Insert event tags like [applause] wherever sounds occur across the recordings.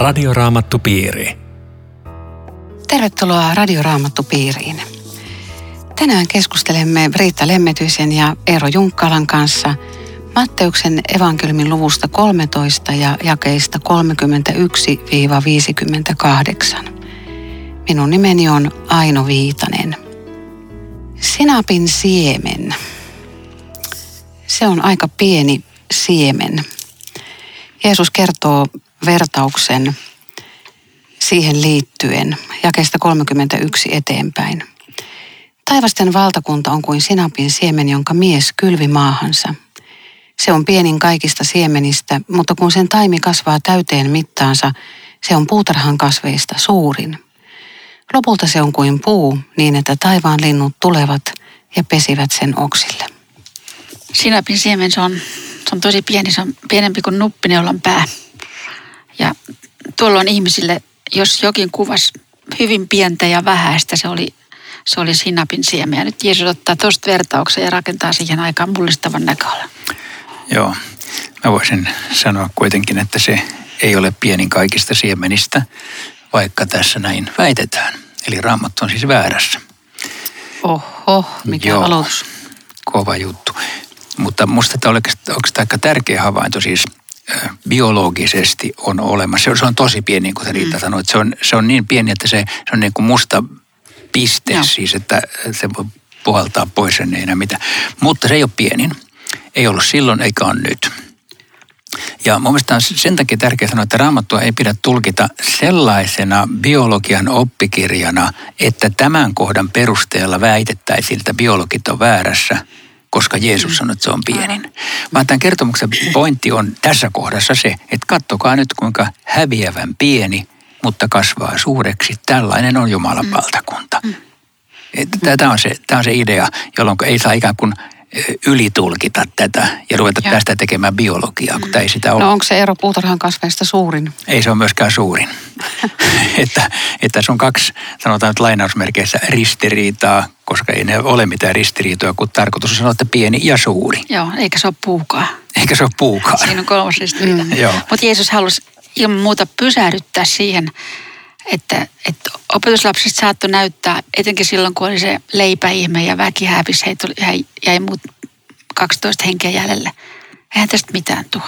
Radioraamattupiiri. Tervetuloa Radioraamattupiiriin. Tänään keskustelemme Riitta Lemmetyisen ja Eero Junkkalan kanssa Matteuksen evankeliumin luvusta 13 ja jakeista 31-58. Minun nimeni on Aino Viitanen. Sinapin siemen. Se on aika pieni siemen. Jeesus kertoo vertauksen siihen liittyen jakeesta 31 eteenpäin. Taivasten valtakunta on kuin sinapin siemen, jonka mies kylvi maahansa. Se on pienin kaikista siemenistä, mutta kun sen taimi kasvaa täyteen mittaansa, se on puutarhan kasveista suurin. Lopulta se on kuin puu, niin että taivaan linnut tulevat ja pesivät sen oksille. Sinapin siemen, se on, se on tosi pieni, se on pienempi kuin nuppineulan pää. Ja tuolloin ihmisille, jos jokin kuvas hyvin pientä ja vähäistä, se oli, se oli sinapin siemen. Ja nyt Jeesus ottaa tuosta vertauksen ja rakentaa siihen aikaan mullistavan näköalan. Joo, mä voisin sanoa kuitenkin, että se ei ole pienin kaikista siemenistä, vaikka tässä näin väitetään. Eli raamattu on siis väärässä. Oho, mikä Joo. aloitus. Kova juttu. Mutta musta tämä on oikeastaan aika tärkeä havainto siis biologisesti on olemassa. Se on, se on tosi pieni, niin sä Riitta mm. sanoit. Se on, se on niin pieni, että se, se on niin kuin musta piste Joo. siis, että se voi puhaltaa pois sen ei enää mitään. Mutta se ei ole pienin. Ei ollut silloin eikä ole nyt. Ja mun mielestä on sen takia tärkeää sanoa, että raamattua ei pidä tulkita sellaisena biologian oppikirjana, että tämän kohdan perusteella väitettäisiin, että biologit on väärässä, koska Jeesus sanoi, että se on pienin. Vaan tämän kertomuksen pointti on tässä kohdassa se, että kattokaa nyt kuinka häviävän pieni, mutta kasvaa suureksi. Tällainen on Jumalan valtakunta. Tämä on, se, tämä on se idea, jolloin ei saa ikään kuin ylitulkita tätä ja ruveta Joo. tästä tekemään biologiaa, kun tämä ei sitä ole. No onko se ero puutarhan kasveista suurin? Ei se ole myöskään suurin. [laughs] että, että se on kaksi, sanotaan nyt lainausmerkeissä, ristiriitaa, koska ei ne ole mitään ristiriitoja, kun tarkoitus on sanoa, että pieni ja suuri. Joo, eikä se ole puukaa. Eikä se ole puukaan. Siinä on kolmas ristiriita. Mm. Mutta Jeesus halusi ilman muuta pysähdyttää siihen, että, että opetuslapset saattoi näyttää, etenkin silloin kun oli se leipäihme ja väki hävisi, heitä jäi, jäi muut 12 henkeä jäljelle. Eihän tästä mitään tule.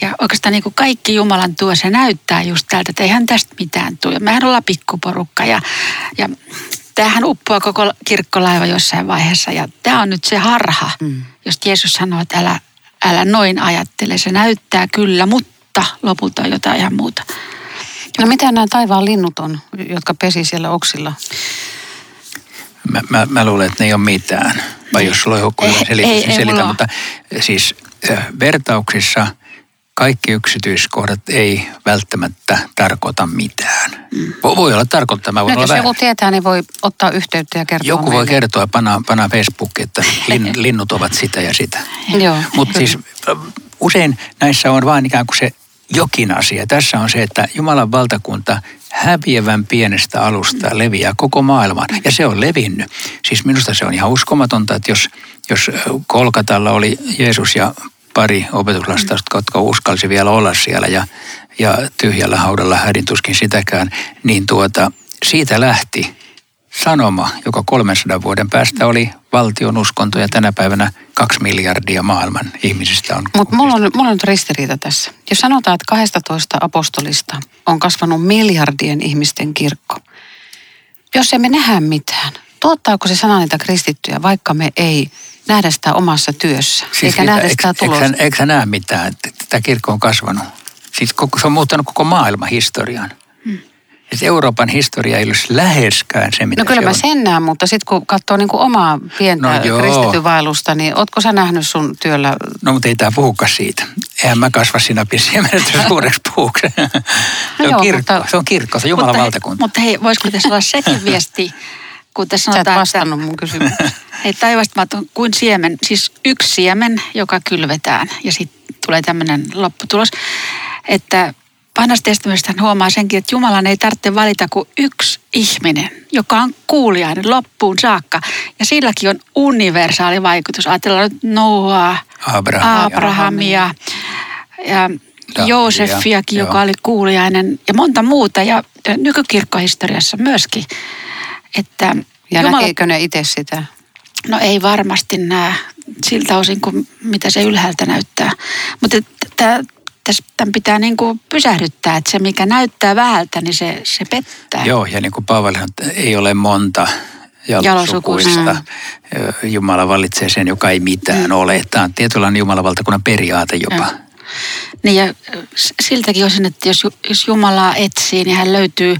Ja oikeastaan niin kuin kaikki Jumalan tuo, se näyttää just tältä, että eihän tästä mitään tule. Ja mehän ollaan pikkuporukka ja, ja tämähän uppoaa koko kirkkolaiva jossain vaiheessa. Ja tämä on nyt se harha, mm. jos Jeesus sanoo, että älä, älä noin ajattele. Se näyttää kyllä, mutta lopulta on jotain ihan muuta. No mitä nämä taivaan linnut on, jotka pesi siellä oksilla? Mä, mä, mä luulen, että ne ei ole mitään. Vai jos sulla on joku Ei, selitys, ei, niin ei selitä. mulla Mutta siis vertauksissa kaikki yksityiskohdat ei välttämättä tarkoita mitään. Mm. Voi olla tarkoittaa, mä voin No, olla jos joku tietää, niin voi ottaa yhteyttä ja kertoa Joku voi meille. kertoa, panaa, panaa Facebookiin, että lin, [laughs] linnut ovat sitä ja sitä. Joo. Mutta siis usein näissä on vain ikään kuin se jokin asia. Tässä on se, että Jumalan valtakunta häviävän pienestä alusta leviää koko maailmaan. Ja se on levinnyt. Siis minusta se on ihan uskomatonta, että jos, jos Kolkatalla oli Jeesus ja pari opetuslasta, jotka uskalsi vielä olla siellä ja, ja tyhjällä haudalla hädin tuskin sitäkään, niin tuota, siitä lähti sanoma, joka 300 vuoden päästä oli valtion uskonto ja tänä päivänä kaksi miljardia maailman ihmisistä on. Mutta mulla on, mulla on nyt ristiriita tässä. Jos sanotaan, että 12 apostolista on kasvanut miljardien ihmisten kirkko. Jos emme nähdä mitään, tuottaako se sana niitä kristittyjä, vaikka me ei nähdä sitä omassa työssä, siis eikä nähdä sitä tulosta? eikö, eikö näe mitään, että tämä kirkko on kasvanut? Siis koko, se on muuttanut koko maailman historian. Hmm. Siis Euroopan historia ei olisi läheskään se, mitä No kyllä se mä on. sen näen, mutta sitten kun katsoo niinku omaa pientä No joo. kristityn vaellusta, niin ootko sä nähnyt sun työllä? No mutta ei tämä puhukaan siitä. Eihän mä kasva sinä siemenestä suureksi puuksi. [laughs] se, on joo, kirkko, mutta- se on kirkko, se on Jumalan mutta, valtakunta. Mutta hei, voisiko tässä olla sekin [laughs] viesti, kun tässä Sä et sanotaan, vastannut mun kysymykseen. [laughs] Ei taivastamaton kuin siemen, siis yksi siemen, joka kylvetään ja sitten tulee tämmöinen lopputulos. Että vanhassa testamentissa hän huomaa senkin, että Jumalan ei tarvitse valita kuin yksi ihminen, joka on kuulijainen loppuun saakka. Ja silläkin on universaali vaikutus. Ajatellaan nyt Noaa, Abraham. Abrahamia ja Joosefiakin, joka oli kuuliainen ja monta muuta ja nykykirkkohistoriassa myöskin. Että ja Jumala... näkeekö ne itse sitä? No ei varmasti näe siltä osin kuin mitä se ylhäältä näyttää. Mutta tämän pitää niin kuin pysähdyttää, että se mikä näyttää vähältä, niin se, se pettää. Joo, ja niin kuin Paavali sanoi, ei ole monta jalosukuista. Jumala valitsee sen, joka ei mitään mm. ole. Tämä on tietynlainen Jumalan valtakunnan periaate jopa. Ja. Niin ja siltäkin osin, että jos, jos Jumalaa etsii, niin hän löytyy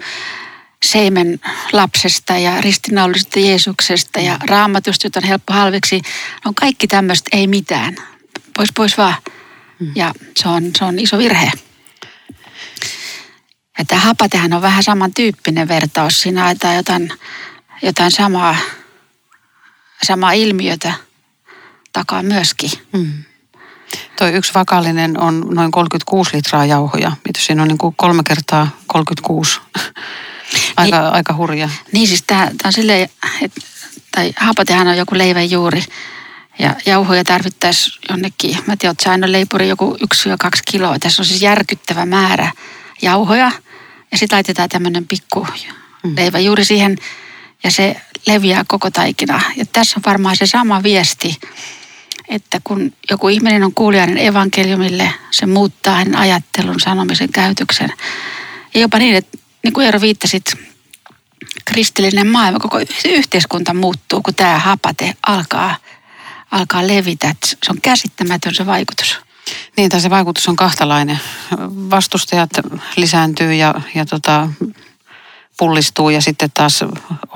seimen lapsesta ja ristinnaullisesta Jeesuksesta ja raamatusta, jota on helppo halveksi. On kaikki tämmöistä ei mitään. Pois pois vaan. Ja se on, se on iso virhe. Ja tämä hapatehän on vähän samantyyppinen vertaus. Siinä ajetaan jotain, jotain samaa, samaa ilmiötä takaa myöskin. Mm. Toi yksi vakallinen on noin 36 litraa jauhoja. Mitä siinä on niin kuin kolme kertaa 36? [laughs] aika, niin, aika hurja. Niin siis tämä on silleen, että tai hapatehan on joku leivän juuri. Ja jauhoja tarvittaisiin jonnekin, mä tiedän, että aina leipuri joku yksi ja kaksi kiloa. Tässä on siis järkyttävä määrä jauhoja. Ja sitten laitetaan tämmöinen pikku mm. leivä juuri siihen ja se leviää koko taikina. Ja tässä on varmaan se sama viesti, että kun joku ihminen on kuulijainen evankeliumille, se muuttaa hänen ajattelun, sanomisen, käytöksen. Ja jopa niin, että niin kuin Eero viittasit, kristillinen maailma, koko yhteiskunta muuttuu, kun tämä hapate alkaa, alkaa levitä. se on käsittämätön se vaikutus. Niin, tai se vaikutus on kahtalainen. Vastustajat lisääntyy ja, ja tota, pullistuu ja sitten taas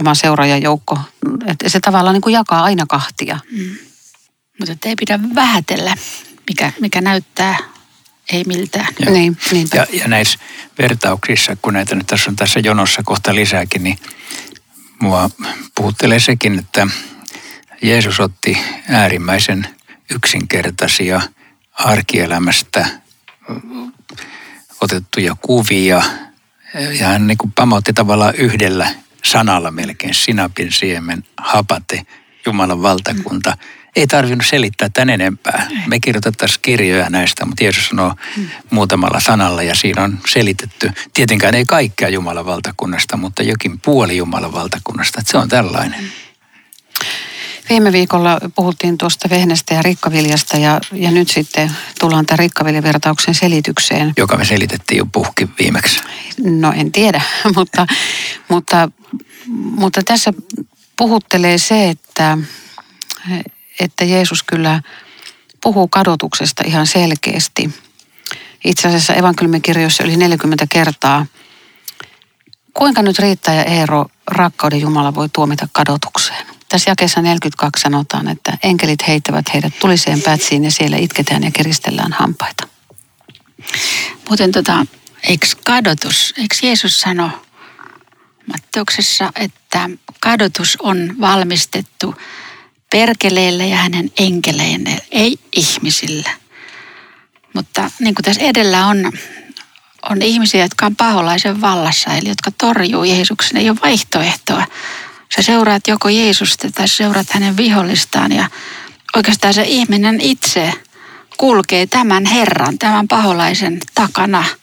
oma seuraajajoukko. Et se tavallaan niin kuin jakaa aina kahtia. Mm. Mutta ei pidä vähätellä, mikä, mikä näyttää ei miltään. Ja, niin, ja, ja näissä vertauksissa, kun näitä nyt tässä on tässä jonossa kohta lisääkin, niin mua puhuttelee sekin, että Jeesus otti äärimmäisen yksinkertaisia arkielämästä otettuja kuvia ja hän niin kuin pamautti tavallaan yhdellä sanalla melkein sinapin siemen, hapate, Jumalan valtakunta. Mm ei tarvinnut selittää tämän enempää. Me kirjoitettaisiin kirjoja näistä, mutta Jeesus sanoo hmm. muutamalla sanalla ja siinä on selitetty. Tietenkään ei kaikkea Jumalan valtakunnasta, mutta jokin puoli Jumalan valtakunnasta. Että se on tällainen. Hmm. Viime viikolla puhuttiin tuosta vehnästä ja rikkaviljasta ja, ja nyt sitten tullaan tämän rikkaviljavertauksen selitykseen. Joka me selitettiin jo puhki viimeksi. No en tiedä, [laughs] mutta, mutta, mutta tässä puhuttelee se, että että Jeesus kyllä puhuu kadotuksesta ihan selkeästi. Itse asiassa evankeliumin kirjoissa yli 40 kertaa. Kuinka nyt riittää ja Eero rakkauden Jumala voi tuomita kadotukseen? Tässä jakeessa 42 sanotaan, että enkelit heittävät heidät tuliseen pätsiin ja siellä itketään ja kiristellään hampaita. Muuten tota, eikö kadotus, eikö Jeesus sano Matteuksessa, että kadotus on valmistettu perkeleelle ja hänen enkeleille, ei ihmisille. Mutta niin kuin tässä edellä on, on ihmisiä, jotka on paholaisen vallassa, eli jotka torjuu Jeesuksen, ei ole vaihtoehtoa. Sä seuraat joko Jeesusta tai seuraat hänen vihollistaan ja oikeastaan se ihminen itse kulkee tämän Herran, tämän paholaisen takana –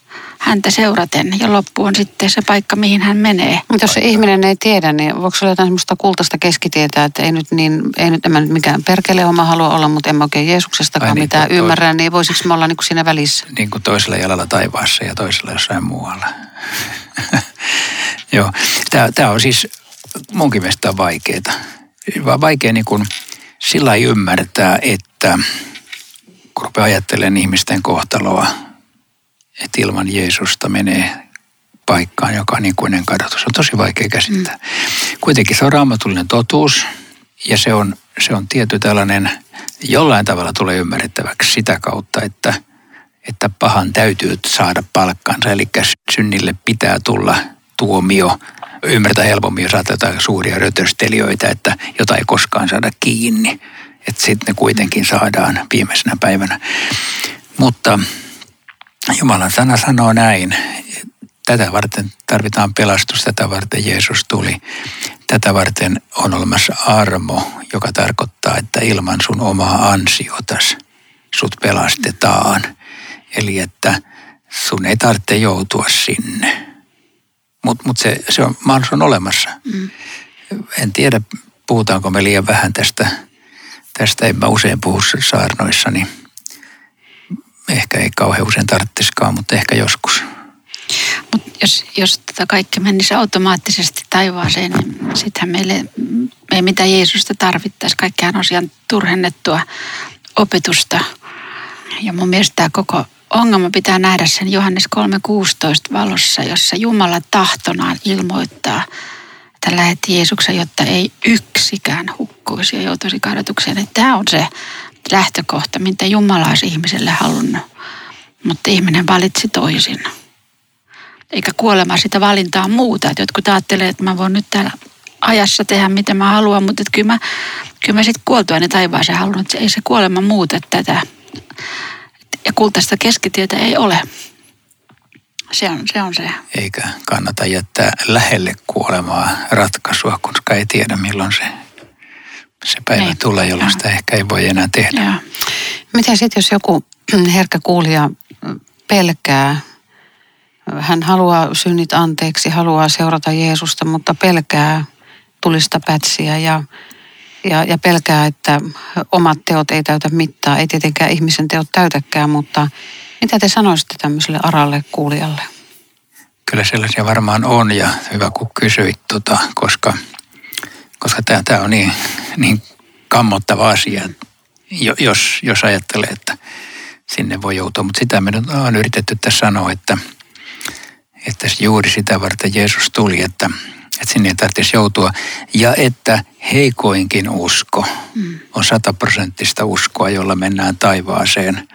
häntä seuraten ja loppu on sitten se paikka, mihin hän menee. Mutta jos se ihminen ei tiedä, niin voiko olla jotain semmoista kultaista keskitietä, että ei nyt, niin, ei nyt en mä nyt mikään perkele oma halua olla, mutta en mä oikein Jeesuksestakaan niin mitään ymmärrä, niin voisiko me olla niin kuin siinä välissä? Niin kuin toisella jalalla taivaassa ja toisella jossain muualla. [laughs] Joo, tämä on siis munkin mielestä vaikeaa. Vaan vaikea niin kuin sillä ymmärtää, että kun rupeaa ajattelemaan ihmisten kohtaloa, että ilman Jeesusta menee paikkaan, joka on ikuinen kadotus. On tosi vaikea käsittää. Mm. Kuitenkin se on raamatullinen totuus ja se on, se on tietty tällainen, jollain tavalla tulee ymmärrettäväksi sitä kautta, että, että pahan täytyy saada palkkansa. Eli synnille pitää tulla tuomio. Ymmärtää helpommin, jos ajatellaan suuria rötöstelijöitä, että jota ei koskaan saada kiinni. Että sitten ne kuitenkin saadaan viimeisenä päivänä. Mutta Jumalan sana sanoo näin. Tätä varten tarvitaan pelastus, tätä varten Jeesus tuli. Tätä varten on olemassa armo, joka tarkoittaa, että ilman sun omaa ansiotas sut pelastetaan. Eli että sun ei tarvitse joutua sinne. Mutta mut se, se on, mahdollisuus on olemassa. Mm. En tiedä, puhutaanko me liian vähän tästä. Tästä en mä usein puhu saarnoissa, niin ehkä ei kauhean usein tarvitsisikaan, mutta ehkä joskus. Mutta jos, jos tota kaikki menisi automaattisesti taivaaseen, niin sittenhän meille me ei mitään Jeesusta tarvittaisi. Kaikkihan on turhennettua opetusta. Ja mun mielestä tämä koko ongelma pitää nähdä sen Johannes 3.16 valossa, jossa Jumala tahtonaan ilmoittaa, että lähetti Jeesuksen, jotta ei yksikään hukkuisi ja joutuisi kadotukseen. Tämä on se lähtökohta, mitä Jumala olisi ihmiselle halunnut. Mutta ihminen valitsi toisin. Eikä kuolema sitä valintaa muuta. Että jotkut ajattelee, että mä voin nyt täällä ajassa tehdä mitä mä haluan, mutta kyllä mä, kyllä mä sitten kuoltuani taivaaseen haluan, että ei se kuolema muuta tätä. Ja kultaista keskitietä ei ole. Se on, se on se. Eikä kannata jättää lähelle kuolemaa ratkaisua, koska ei tiedä milloin se, se päivä niin. tulee, jolloin ja. sitä ehkä ei voi enää tehdä. Ja. Mitä sitten, jos joku [clears throat] herkkä kuulija pelkää hän haluaa synnit anteeksi, haluaa seurata Jeesusta, mutta pelkää tulista pätsiä ja, ja, ja pelkää, että omat teot ei täytä mittaa. Ei tietenkään ihmisen teot täytäkään, mutta mitä te sanoisitte tämmöiselle aralle kuulijalle? Kyllä sellaisia varmaan on ja hyvä kun kysyit, tota, koska, koska tämä on niin, niin kammottava asia, jos, jos ajattelee, että sinne voi joutua. Mutta sitä me on yritetty tässä sanoa, että, että juuri sitä varten Jeesus tuli, että, että sinne ei tarvitsisi joutua. Ja että heikoinkin usko mm. on sataprosenttista uskoa, jolla mennään taivaaseen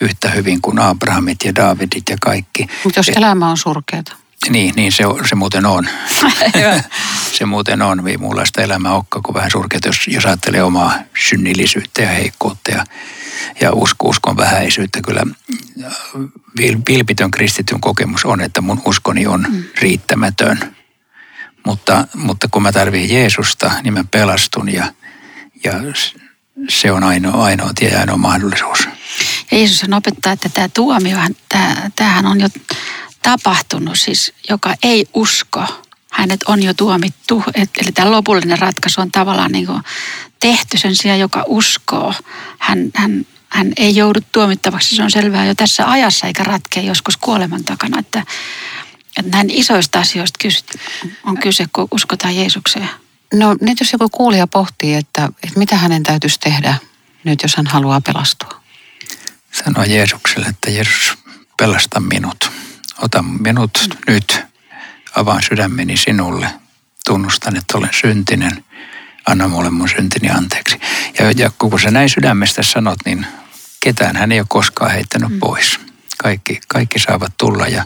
yhtä hyvin kuin Abrahamit ja Davidit ja kaikki. Mutta jos Et, elämä on surkeata. Niin, niin se, se muuten on. [laughs] [laughs] se muuten on. Ei muunlaista elämää olekaan kuin vähän surkeata, jos, jos ajattelee omaa synnillisyyttä ja heikkoutta ja, ja usko, uskon vähäisyyttä. Kyllä vilpitön kristityn kokemus on, että mun uskoni on mm. riittämätön mutta, mutta kun mä tarvitsen Jeesusta, niin mä pelastun ja, ja se on ainoa, ainoa tie ja ainoa mahdollisuus. Jeesus opettaa, että tämä tuomio, tämä, tämähän on jo tapahtunut, siis joka ei usko, hänet on jo tuomittu. Eli tämä lopullinen ratkaisu on tavallaan niin kuin tehty sen sijaan, joka uskoo. Hän, hän, hän ei joudu tuomittavaksi, se on selvää jo tässä ajassa, eikä ratkea joskus kuoleman takana. Että että näin isoista asioista on kyse, kun uskotaan Jeesukseen. No nyt jos joku kuulija pohtii, että, että mitä hänen täytyisi tehdä nyt, jos hän haluaa pelastua? Sano Jeesukselle, että Jeesus, pelasta minut. Ota minut mm. nyt. Avaan sydämeni sinulle. Tunnustan, että olen syntinen. Anna mulle mun syntini anteeksi. Ja, ja kun sä näin sydämestä sanot, niin ketään hän ei ole koskaan heittänyt mm. pois. Kaikki, kaikki saavat tulla ja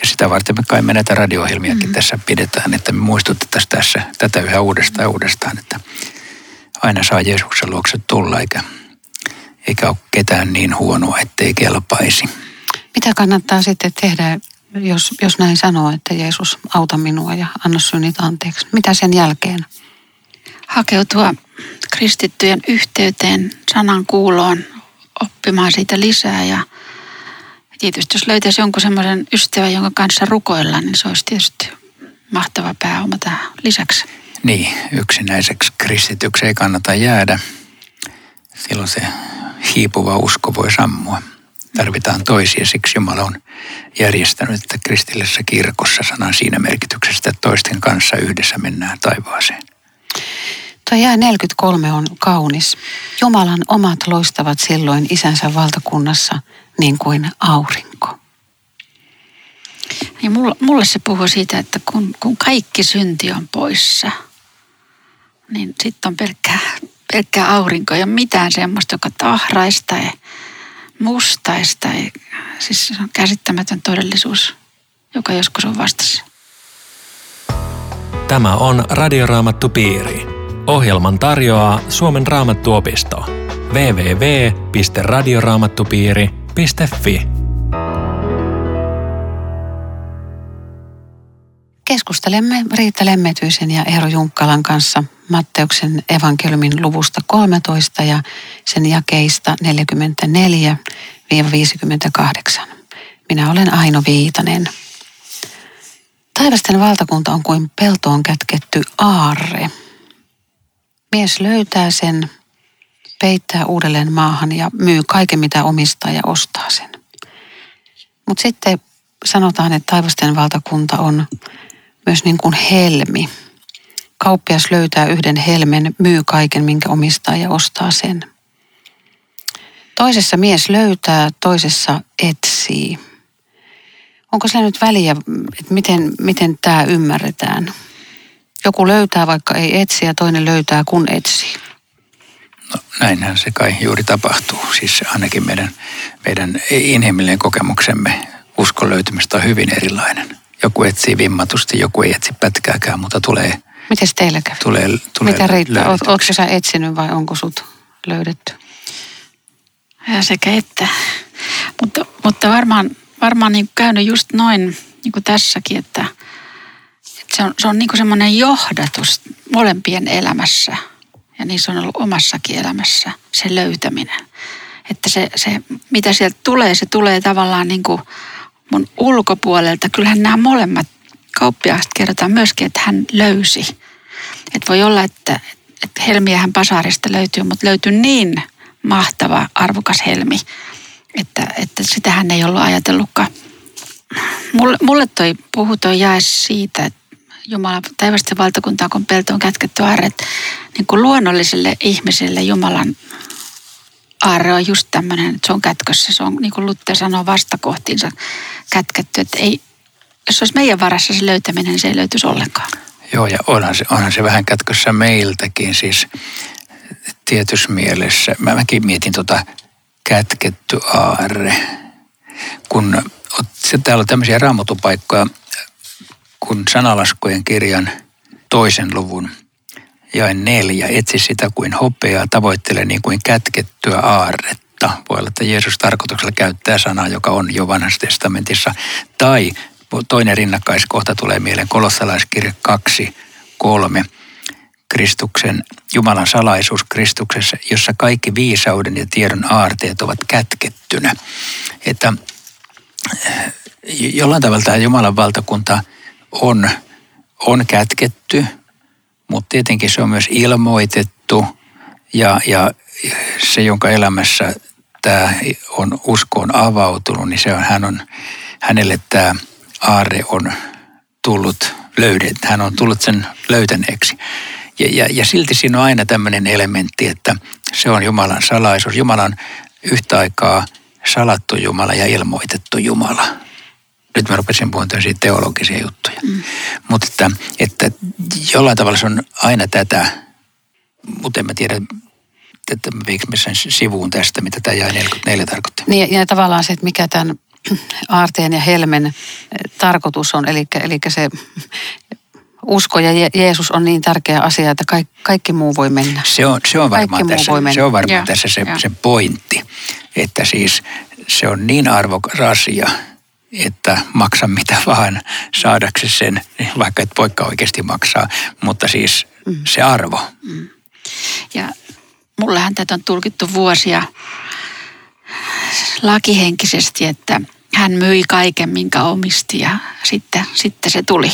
ja sitä varten me kai me näitä radio-ohjelmiakin mm. tässä pidetään, että me muistutettaisiin tässä tätä yhä uudestaan ja uudestaan, että aina saa Jeesuksen luokse tulla, eikä, eikä ole ketään niin huonoa, ettei kelpaisi. Mitä kannattaa sitten tehdä, jos, jos näin sanoo, että Jeesus auta minua ja anna synnit anteeksi? Mitä sen jälkeen? Hakeutua kristittyjen yhteyteen, sanan kuuloon, oppimaan siitä lisää ja tietysti jos löytäisi jonkun semmoisen ystävän, jonka kanssa rukoilla, niin se olisi tietysti mahtava pääoma tähän lisäksi. Niin, yksinäiseksi kristityksi ei kannata jäädä. Silloin se hiipuva usko voi sammua. Tarvitaan toisia, siksi Jumala on järjestänyt, että kristillisessä kirkossa sanan siinä merkityksessä, että toisten kanssa yhdessä mennään taivaaseen. Tuo jää 43 on kaunis. Jumalan omat loistavat silloin isänsä valtakunnassa – niin kuin aurinko. Ja mulle, mulle se puhuu siitä, että kun, kun kaikki synti on poissa, niin sitten on pelkkää, pelkkää aurinko ja mitään semmoista, joka tahraista tai mustaista. Tai, siis se on käsittämätön todellisuus, joka joskus on vastassa. Tämä on Radioraamattu Piiri. Ohjelman tarjoaa Suomen raamattuopisto. www.radioraamattupiiri.com yle.fi. Keskustelemme Riitta Lemmetyisen ja Eero Junkkalan kanssa Matteuksen evankeliumin luvusta 13 ja sen jakeista 44-58. Minä olen Aino Viitanen. Taivasten valtakunta on kuin peltoon kätketty aarre. Mies löytää sen, peittää uudelleen maahan ja myy kaiken mitä omistaa ja ostaa sen. Mutta sitten sanotaan, että taivasten valtakunta on myös niin kuin helmi. Kauppias löytää yhden helmen, myy kaiken, minkä omistaa ja ostaa sen. Toisessa mies löytää, toisessa etsii. Onko sillä nyt väliä, että miten, miten tämä ymmärretään? Joku löytää, vaikka ei etsi, ja toinen löytää, kun etsii. No, näinhän se kai juuri tapahtuu. Siis ainakin meidän, meidän inhimillinen kokemuksemme uskon löytymistä on hyvin erilainen. Joku etsii vimmatusti, joku ei etsi pätkääkään, mutta tulee... Miten teillä käy? Tulee, tulee Mitä Riitta, oot, ootko sä etsinyt vai onko sut löydetty? Ja sekä että. Mutta, mutta varmaan, varmaan niin käynyt just noin niin kuin tässäkin, että se on, se on niin semmoinen johdatus molempien elämässä. Ja niin se on ollut omassakin elämässä, se löytäminen. Että se, se mitä sieltä tulee, se tulee tavallaan niin kuin mun ulkopuolelta. Kyllähän nämä molemmat kauppiaasta kerrotaan myöskin, että hän löysi. Että voi olla, että, että helmiähän pasarista löytyy, mutta löytyy niin mahtava, arvokas helmi, että, että sitähän ei ollut ajatellutkaan. Mulle, mulle toi puhu toi jae siitä, että Jumala taivasten valtakuntaa, kun pelto on kätketty arret, niin kuin luonnolliselle ihmiselle Jumalan aarre on just tämmöinen, että se on kätkössä. Se on, niin kuin Lutte sanoo, vastakohtiinsa kätketty. Että ei, jos olisi meidän varassa se löytäminen, niin se ei löytyisi ollenkaan. Joo, ja onhan se, onhan se vähän kätkössä meiltäkin. Siis tietyssä mielessä. Mä, mäkin mietin tota kätketty aarre. Kun se, täällä on tämmöisiä raamatupaikkoja, kun sanalaskujen kirjan toisen luvun ja neljä, etsi sitä kuin hopeaa, tavoittele niin kuin kätkettyä aarretta. Voi olla, että Jeesus tarkoituksella käyttää sanaa, joka on jo vanhassa testamentissa. Tai toinen rinnakkaiskohta tulee mieleen, kolossalaiskirja 2, 3 Kristuksen, Jumalan salaisuus Kristuksessa, jossa kaikki viisauden ja tiedon aarteet ovat kätkettynä. Että eh, jollain tavalla tämä Jumalan valtakunta on, on kätketty, mutta tietenkin se on myös ilmoitettu ja, ja se, jonka elämässä tämä on uskoon avautunut, niin se on, hän on, hänelle tämä aarre on tullut löydet, hän on tullut sen löytäneeksi. Ja, ja, ja silti siinä on aina tämmöinen elementti, että se on Jumalan salaisuus. Jumala on yhtä aikaa salattu Jumala ja ilmoitettu Jumala. Nyt mä rupesin puhumaan siitä teologisia juttuja. Mm. Mutta että, että jollain tavalla se on aina tätä, mutta en mä tiedä, että viikö sen sivuun tästä, mitä tämä jäi 44 tarkoitti. Niin, ja tavallaan se, että mikä tämän aarteen ja helmen tarkoitus on, eli, eli se usko ja Jeesus on niin tärkeä asia, että kaikki, kaikki muu voi mennä. Se on, se on varmaan, tässä, se on varmaan tässä se, se pointti, että siis se on niin arvokas asia, että maksa mitä vaan saadaksi sen, vaikka et poikka oikeasti maksaa, mutta siis mm. se arvo. Mm. Ja mullehan tätä on tulkittu vuosia lakihenkisesti, että – hän myi kaiken, minkä omisti ja sitten, sitten se tuli.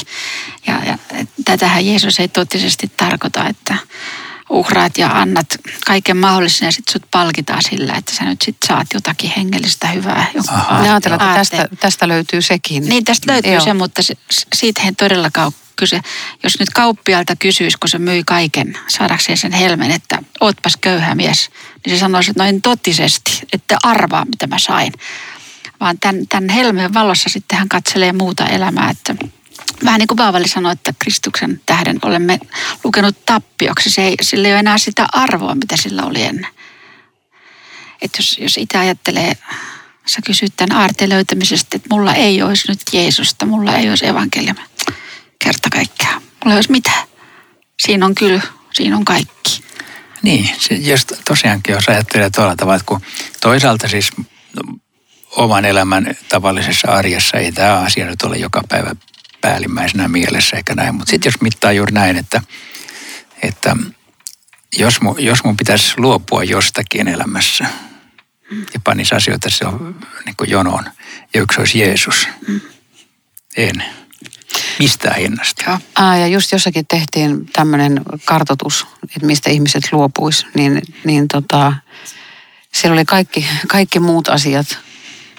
Ja, ja tätähän Jeesus ei totisesti tarkoita, että uhraat ja annat kaiken mahdollisen ja sitten sut palkitaan sillä, että sä nyt sit saat jotakin hengellistä hyvää. Ja ajatellaan, että tästä, tästä löytyy sekin. Niin, tästä löytyy Joo. se, mutta se, siitä ei todellakaan kyse. Jos nyt kauppialta kysyisi, kun se myi kaiken saadakseen sen helmen, että ootpas köyhä mies, niin se sanoisi, että noin totisesti, että arvaa mitä mä sain vaan tämän, tämän helmeen valossa sitten hän katselee muuta elämää. Että vähän niin kuin Paavali sanoi, että Kristuksen tähden olemme lukenut tappioksi. Se ei, sillä ei ole enää sitä arvoa, mitä sillä oli ennen. Että jos, jos itse ajattelee, sä kysyt tämän aarteen löytämisestä, että mulla ei olisi nyt Jeesusta, mulla ei olisi evankeliumi. Kerta kaikkea. Mulla ei olisi mitään. Siinä on kyllä, siinä on kaikki. Niin, jos tosiaankin jos ajattelee tuolla tavalla, että kun toisaalta siis oman elämän tavallisessa arjessa ei tämä asia nyt ole joka päivä päällimmäisenä mielessä eikä näin. Mutta sitten jos mittaa juuri näin, että, että jos, mun, jos mun pitäisi luopua jostakin elämässä, ja panisi asioita se on niin kuin jonoon. Ja yksi olisi Jeesus. En. Mistään hinnasta. Joo. Aa, ja just jossakin tehtiin tämmöinen kartotus, että mistä ihmiset luopuis, niin, niin tota, siellä oli kaikki, kaikki muut asiat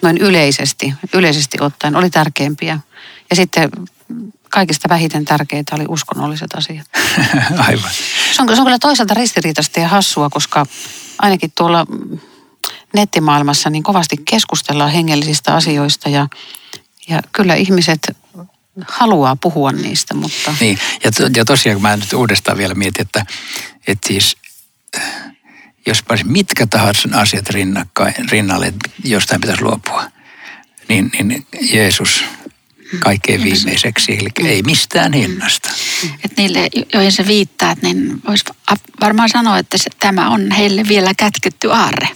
noin yleisesti, yleisesti ottaen, oli tärkeimpiä. Ja sitten kaikista vähiten tärkeitä oli uskonnolliset asiat. [laughs] Aivan. Se on, se on kyllä toisaalta ristiriitaista ja hassua, koska ainakin tuolla nettimaailmassa niin kovasti keskustellaan hengellisistä asioista ja, ja kyllä ihmiset haluaa puhua niistä, mutta Niin, ja, to, ja tosiaan mä nyt uudestaan vielä mietin, että, että siis äh, jos mitkä tahansa asiat rinnakkain, rinnalle, että jostain pitäisi luopua, niin, niin Jeesus kaikkein viimeiseksi, eli ei mistään hinnasta. Että niille, joihin se viittaat, niin voisi varmaan sanoa, että se, tämä on heille vielä kätketty aarre.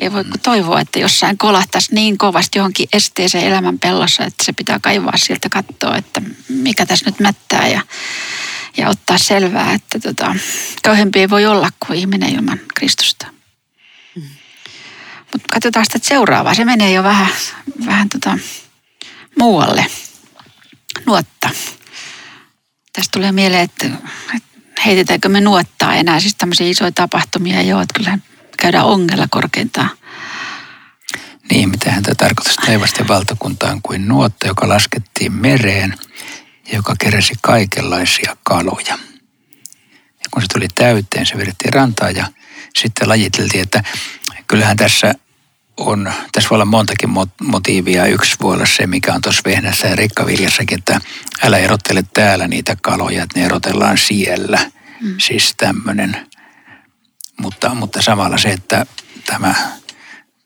Ei voi kuin toivoa, että jossain kolahtaisi niin kovasti johonkin esteeseen elämän pellossa, että se pitää kaivaa sieltä katsoa, että mikä tässä nyt mättää ja, ja ottaa selvää, että tota, kauheampi ei voi olla kuin ihminen ilman Kristusta. Mutta katsotaan sitä seuraavaa. Se menee jo vähän, vähän tota, muualle. Nuotta. Tästä tulee mieleen, että, heitetäänkö me nuottaa enää. Siis tämmöisiä isoja tapahtumia joo, että kyllähän käydään ongella korkeintaan. Niin, mitähän tämä tarkoittaa taivasten valtakuntaan kuin nuotta, joka laskettiin mereen ja joka keräsi kaikenlaisia kaloja. Ja kun se tuli täyteen, se vedettiin rantaan ja sitten lajiteltiin, että kyllähän tässä on, tässä voi olla montakin mot- motiivia. Yksi voi olla se, mikä on tuossa vehnässä ja rikkaviljassakin, että älä erottele täällä niitä kaloja, että ne erotellaan siellä. Mm. Siis tämmöinen. Mutta, mutta samalla se, että tämä,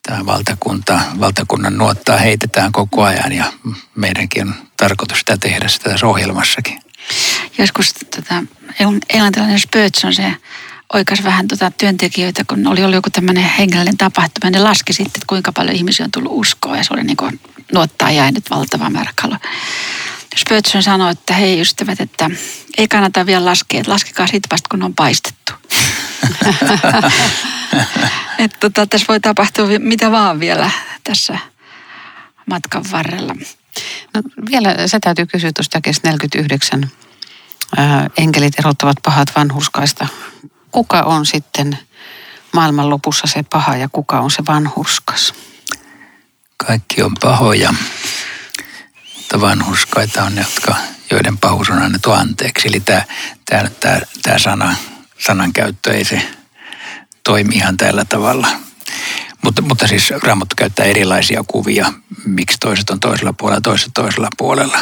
tämä valtakunta, valtakunnan nuottaa heitetään koko ajan ja meidänkin on tarkoitus sitä tehdä sitä tässä ohjelmassakin. Joskus tota, englantilainen Spurgeon se oikas vähän tota työntekijöitä, kun oli ollut joku tämmöinen hengellinen tapahtuma. Ne laski sitten, että kuinka paljon ihmisiä on tullut uskoa ja se oli niin kuin nuottaa jäi nyt valtava määrä kaloja. Spurgeon sanoi, että hei ystävät, että ei kannata vielä laskea, että laskekaa siitä vasta kun on paistettu. [laughs] että tota, tässä voi tapahtua mitä vaan vielä tässä matkan varrella. no, vielä se täytyy kysyä tuosta jakeesta 49. Ää, enkelit erottavat pahat vanhurskaista. Kuka on sitten maailman lopussa se paha ja kuka on se vanhurskas? Kaikki on pahoja, mutta vanhuskaita on ne, jotka, joiden pahuus on annettu anteeksi. Eli tämä, tämä, tämä, tämä sana, sanankäyttö ei se toimi ihan tällä tavalla. Mutta, mutta siis Raamattu käyttää erilaisia kuvia, miksi toiset on toisella puolella, toiset toisella puolella.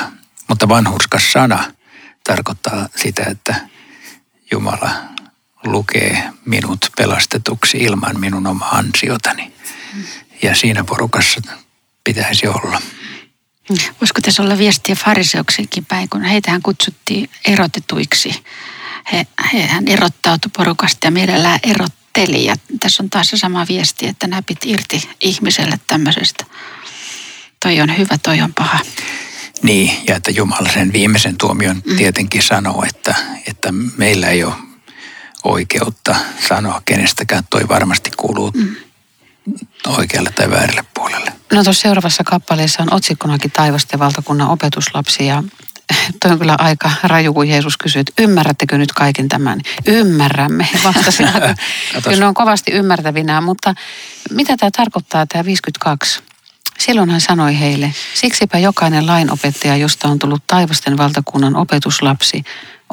Mutta vanhurskas sana tarkoittaa sitä, että Jumala lukee minut pelastetuksi ilman minun omaa ansiotani. Ja siinä porukassa pitäisi olla. Voisiko tässä olla viestiä fariseuksiinkin päin, kun heitähän kutsuttiin erotetuiksi. He, hehän erottautui porukasta ja mielellään erotteli. Ja tässä on taas se sama viesti, että näpit irti ihmiselle tämmöisestä. Toi on hyvä, toi on paha. Niin, ja että Jumala sen viimeisen tuomion mm. tietenkin sanoo, että, että meillä ei ole oikeutta sanoa kenestäkään. Toi varmasti kuuluu mm. oikealle tai väärälle puolelle. No tuossa seuraavassa kappaleessa on otsikkonakin taivasten valtakunnan opetuslapsi ja toi on kyllä aika raju, kun Jeesus kysyy, että ymmärrättekö nyt kaiken tämän? Ymmärrämme, [laughs] vastasin. [laughs] kyllä ne on kovasti ymmärtävinä, mutta mitä tämä tarkoittaa tämä 52? Silloin hän sanoi heille, siksipä jokainen lainopettaja, josta on tullut taivasten valtakunnan opetuslapsi,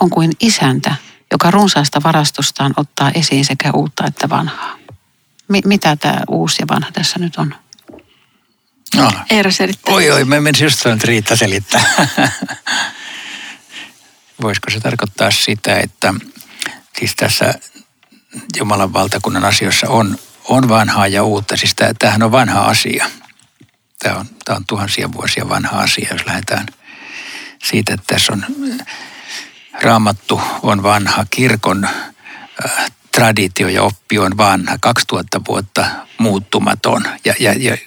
on kuin isäntä, joka runsaasta varastostaan ottaa esiin sekä uutta että vanhaa. Mi- mitä tämä uusi ja vanha tässä nyt on? No. Eero selittää. Oi, oi, mä menisin just sanoa, että Riitta selittää. [laughs] Voisiko se tarkoittaa sitä, että siis tässä Jumalan valtakunnan asioissa on, on vanhaa ja uutta. Siis tämähän on vanha asia. Tämä on, tämä on tuhansia vuosia vanha asia, jos lähdetään siitä, että tässä on raamattu on vanha, kirkon äh, traditio ja oppi on vanha, 2000 vuotta muuttumaton. Ja, ja, ja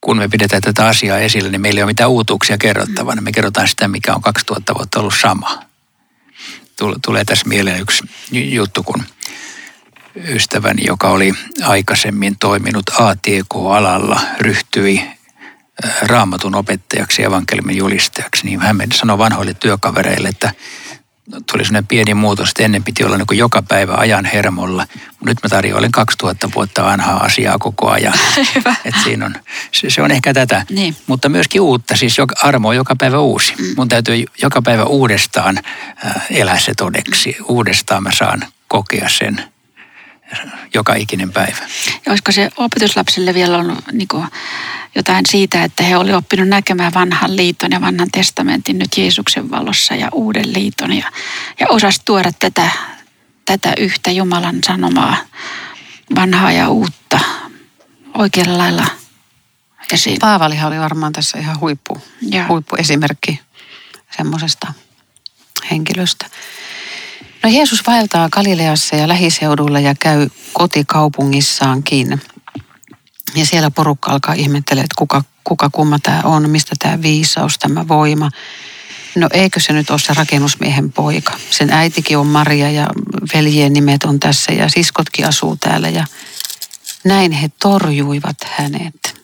kun me pidetään tätä asiaa esillä, niin meillä ei ole mitään uutuuksia kerrottavana. Me kerrotaan sitä, mikä on 2000 vuotta ollut sama. Tulee tässä mieleen yksi juttu, kun ystäväni, joka oli aikaisemmin toiminut ATK-alalla, ryhtyi raamatun opettajaksi ja evankeliumin julistajaksi, niin hän sanoi vanhoille työkavereille, että tuli sellainen pieni muutos, että ennen piti olla niin joka päivä ajan hermolla. Nyt mä tarjoilen 2000 vuotta vanhaa asiaa koko ajan. [laughs] Hyvä. Et siinä on, se, se on ehkä tätä, Niin. mutta myöskin uutta. Siis joka, armo on joka päivä uusi. Mm. Mun täytyy joka päivä uudestaan äh, elää se todeksi. Uudestaan mä saan kokea sen joka ikinen päivä. Ja olisiko se opetuslapsille vielä ollut niin kuin jotain siitä, että he olivat oppinut näkemään vanhan liiton ja vanhan testamentin nyt Jeesuksen valossa ja uuden liiton ja, ja osas tuoda tätä, tätä yhtä Jumalan sanomaa, vanhaa ja uutta, oikealla lailla esiin. Paavalihan oli varmaan tässä ihan huippu, Joo. huippuesimerkki semmoisesta henkilöstä. No Jeesus vaeltaa Galileassa ja lähiseudulla ja käy kotikaupungissaankin. Ja siellä porukka alkaa ihmettelemään, että kuka, kuka kumma tämä on, mistä tämä viisaus, tämä voima. No eikö se nyt ole se rakennusmiehen poika? Sen äitikin on Maria ja veljien nimet on tässä ja siskotkin asuu täällä ja näin he torjuivat hänet.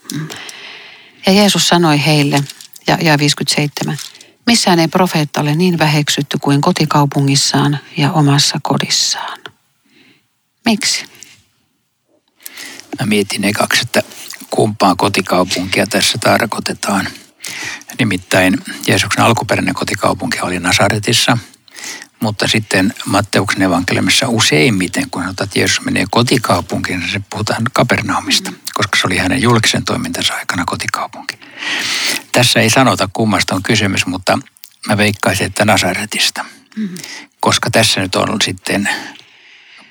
Ja Jeesus sanoi heille, ja, ja 57, missään ei profeetta ole niin väheksytty kuin kotikaupungissaan ja omassa kodissaan. Miksi? Mä mietin ekaksi, että kumpaa kotikaupunkia tässä tarkoitetaan. Nimittäin Jeesuksen alkuperäinen kotikaupunki oli Nasaretissa, mutta sitten Matteuksen evankeliumissa useimmiten, kun sanotaan, että Jeesus menee kotikaupunkiin, se puhutaan Kapernaumista, koska se oli hänen julkisen toimintansa aikana kotikaupunki. Tässä ei sanota kummasta on kysymys, mutta mä veikkaisin, että Nasaretista. Koska tässä nyt on sitten,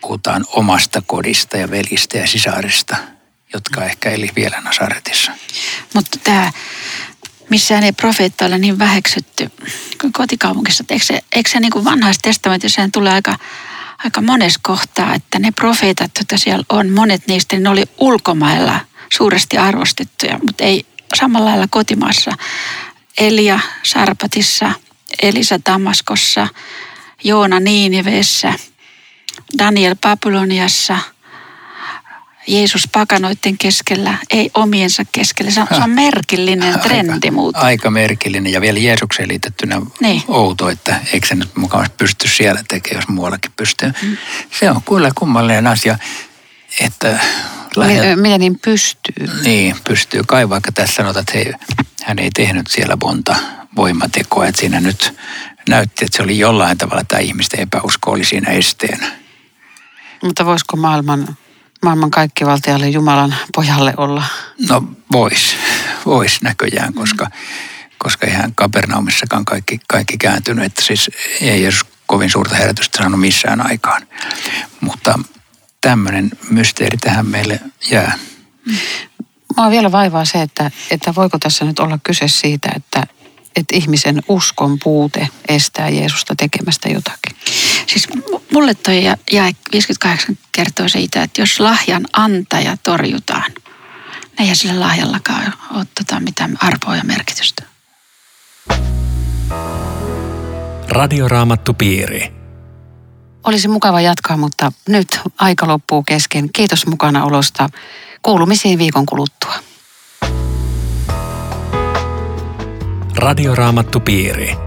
puhutaan omasta kodista ja velistä ja sisarista, jotka ehkä eli vielä Nasaretissa. Mutta tämä, missään ei profeetta ole niin väheksytty kuin kotikaupungissa. Eikö se, eikö se niin kuin vanhassa testamentissa tulee aika, aika monessa kohtaa, että ne profeetat, joita siellä on, monet niistä, niin ne oli ulkomailla suuresti arvostettuja, mutta ei samalla lailla kotimaassa. Elia Sarpatissa, Elisa Damaskossa, Joona Niinivessä, Daniel Babyloniassa, Jeesus pakanoiden keskellä, ei omiensa keskellä. Se on, se on merkillinen trendi muuten. Aika merkillinen ja vielä Jeesukseen liitettynä Niin. outo, että eikö se nyt mukavasti pysty siellä tekemään, jos muuallakin pystyy. Mm. Se on kyllä kummallinen asia, että lähe, Mi- Miten niin pystyy? niin, pystyy kai, vaikka tässä sanotaan, että hei, hän ei tehnyt siellä monta voimatekoa, että siinä nyt näytti, että se oli jollain tavalla tämä ihmisten epäusko oli siinä esteenä. Mutta voisiko maailman, maailman kaikkivaltialle Jumalan pojalle olla? No vois, vois näköjään, koska, koska eihän Kapernaumissakaan kaikki, kaikki kääntynyt, että siis ei Jeesus kovin suurta herätystä saanut missään aikaan. Mutta tämmöinen mysteeri tähän meille jää. Mua vielä vaivaa se, että, että voiko tässä nyt olla kyse siitä, että, että ihmisen uskon puute estää Jeesusta tekemästä jotakin. Siis mu- mulle toi ja- jae 58 kertoo siitä, että jos lahjan antaja torjutaan, niin eihän sillä lahjallakaan ole tota mitään arvoa ja merkitystä. Radioraamattupiiri. Olisi mukava jatkaa, mutta nyt aika loppuu kesken. Kiitos mukana olosta. Kuulumisiin viikon kuluttua. Radioraamattupiiri.